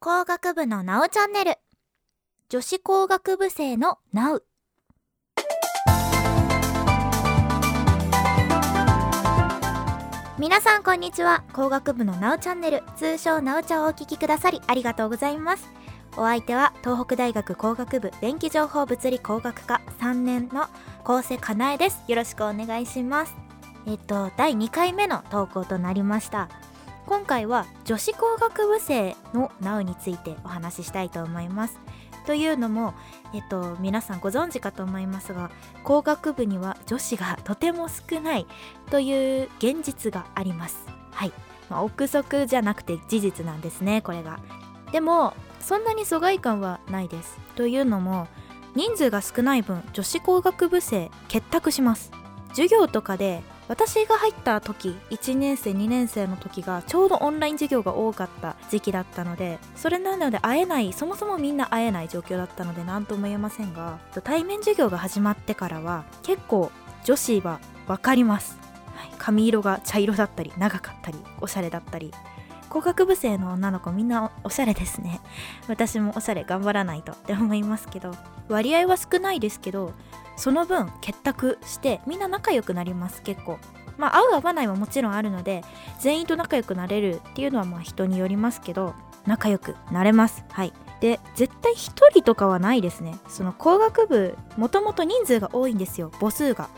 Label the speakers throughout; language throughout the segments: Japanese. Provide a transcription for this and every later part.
Speaker 1: 工学部のなおチャンネル。女子工学部生のなう皆さんこんにちは。工学部のなおチャンネル。通称なおちゃんをお聞きくださりありがとうございます。お相手は東北大学工学部電気情報物理工学科3年の高瀬かなえです。よろしくお願いします。えっと第2回目の投稿となりました。今回は女子工学部生のなうについてお話ししたいと思います。というのも、えっと、皆さんご存知かと思いますが工学部には女子がとても少ないという現実があります。はい、まあ、憶測じゃなくて事実なんですねこれが。でもそんなに疎外感はないです。というのも人数が少ない分女子工学部生結託します。授業とかで私が入った時1年生2年生の時がちょうどオンライン授業が多かった時期だったのでそれなので会えないそもそもみんな会えない状況だったので何とも言えませんが対面授業が始まってからは結構女子は分かります、はい、髪色が茶色だったり長かったりおしゃれだったり。工学部生の女の子みんなおしゃれですね。私もおしゃれ頑張らないとって思いますけど割合は少ないですけどその分結託してみんな仲良くなります結構。まあ合う合わないはもちろんあるので全員と仲良くなれるっていうのはまあ人によりますけど仲良くなれます。はい。で絶対1人とかはないですね。その工学部もともと人数が多いんですよ。母数が。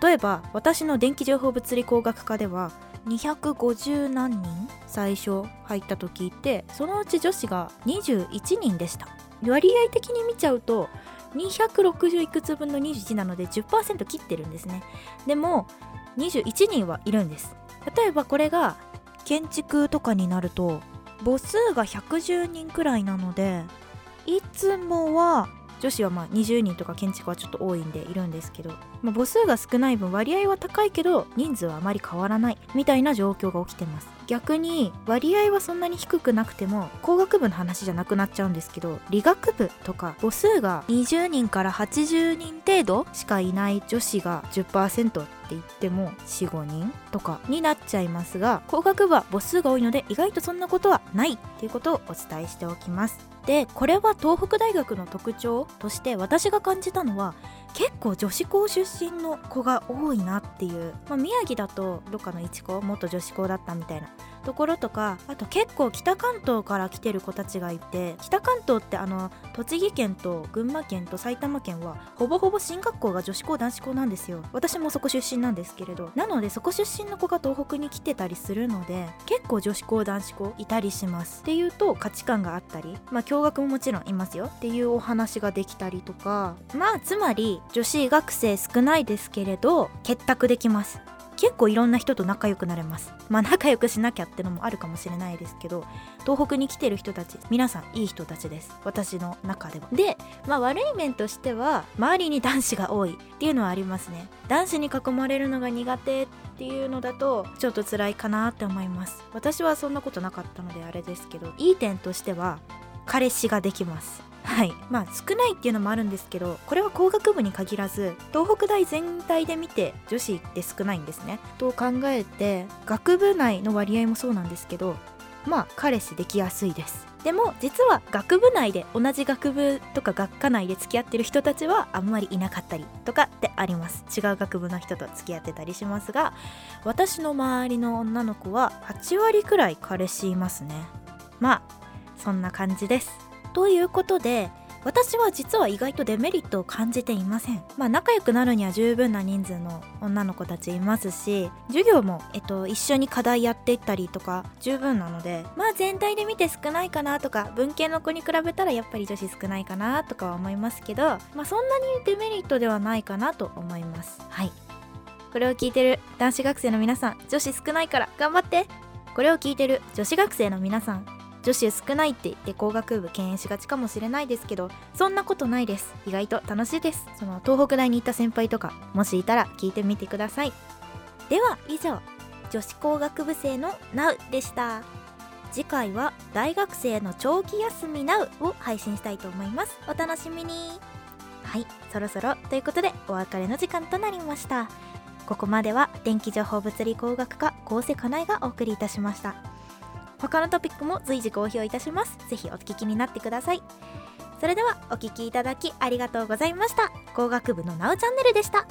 Speaker 1: 例えば私の電気情報物理工学科では250何人最初入った時いてそのうち女子が21人でした。割合的に見ちゃうと260いくつ分の21なので10%切ってるんですね。でも21人はいるんです。例えばこれが建築とかになると母数が110人くらいなのでいつもは女子はまあ20人とか建築はちょっと多いんでいるんですけど、まあ、母数が少ない分割合は高いけど人数はあまり変わらないみたいな状況が起きてます。逆に割合はそんなに低くなくても工学部の話じゃなくなっちゃうんですけど理学部とか母数が20人から80人程度しかいない女子が10%って言っても45人とかになっちゃいますが工学部は母数が多いので意外とそんなことはないっていうことをお伝えしておきます。でこれは東北大学の特徴として私が感じたのは結構女子校出身の子が多いなっていう、まあ、宮城だとどっかの一校元女子校だったみたいなところとかあと結構北関東から来てる子たちがいて北関東ってあの栃木県と群馬県と埼玉県はほぼほぼ進学校が女子校男子校なんですよ。私もそこ出身なんですけれど。なのでそこ出身の子が東北に来てたりするので結構女子校男子校いたりします。っていうと価値観があったりまあ共学ももちろんいますよ。っていうお話ができたりとか。まあつまり女子学生少ないですけれど結託できます。結構いろんな人と仲良くなれます。まあ仲良くしなきゃってのもあるかもしれないですけど東北に来てる人たち皆さんいい人たちです。私の中では。でまあ悪い面としては周りに男子が多いっていうのはありますね。男子に囲まれるのが苦手っていうのだとちょっと辛いかなって思います。私はそんなことなかったのであれですけどいい点としては彼氏ができます。はい。まあ少ないっていうのもあるんですけどこれは工学部に限らず東北大全体で見て女子って少ないんですね。と考えて学部内の割合もそうなんですけどまあ彼氏できやすいです。でも実は学部内で同じ学部とか学科内で付き合ってる人たちはあんまりいなかったりとかってあります。違う学部の人と付き合ってたりしますが私の周りの女の子は8割くらい彼氏いますね。まあそんな感じですということで私は実は意外とデメリットを感じていません。まあ仲良くなるには十分な人数の女の子たちいますし授業も、えっと、一緒に課題やっていったりとか十分なのでまあ全体で見て少ないかなとか文系の子に比べたらやっぱり女子少ないかなとかは思いますけどまあそんなにデメリットではないかなと思います。はい。これを聞いてる男子学生の皆さん女子少ないから頑張って。これを聞いてる女子学生の皆さん女子少ないって言って工学部敬遠しがちかもしれないです。けどそんなことないです。意外と楽しいです。その東北大に行った先輩とかもしいたら聞いてみてください。では以上女子工学部生の Now でした。次回は大学生の長期休み Now を配信したいと思います。お楽しみに。はいそろそろということでお別れの時間となりました。ここまでは電気情報物理工学科高瀬かなえがお送りいたしました。他のトピックも随時公表いたします。ぜひお聞きになってください。それではお聞きいただきありがとうございました。工学部のなおチャンネルでした。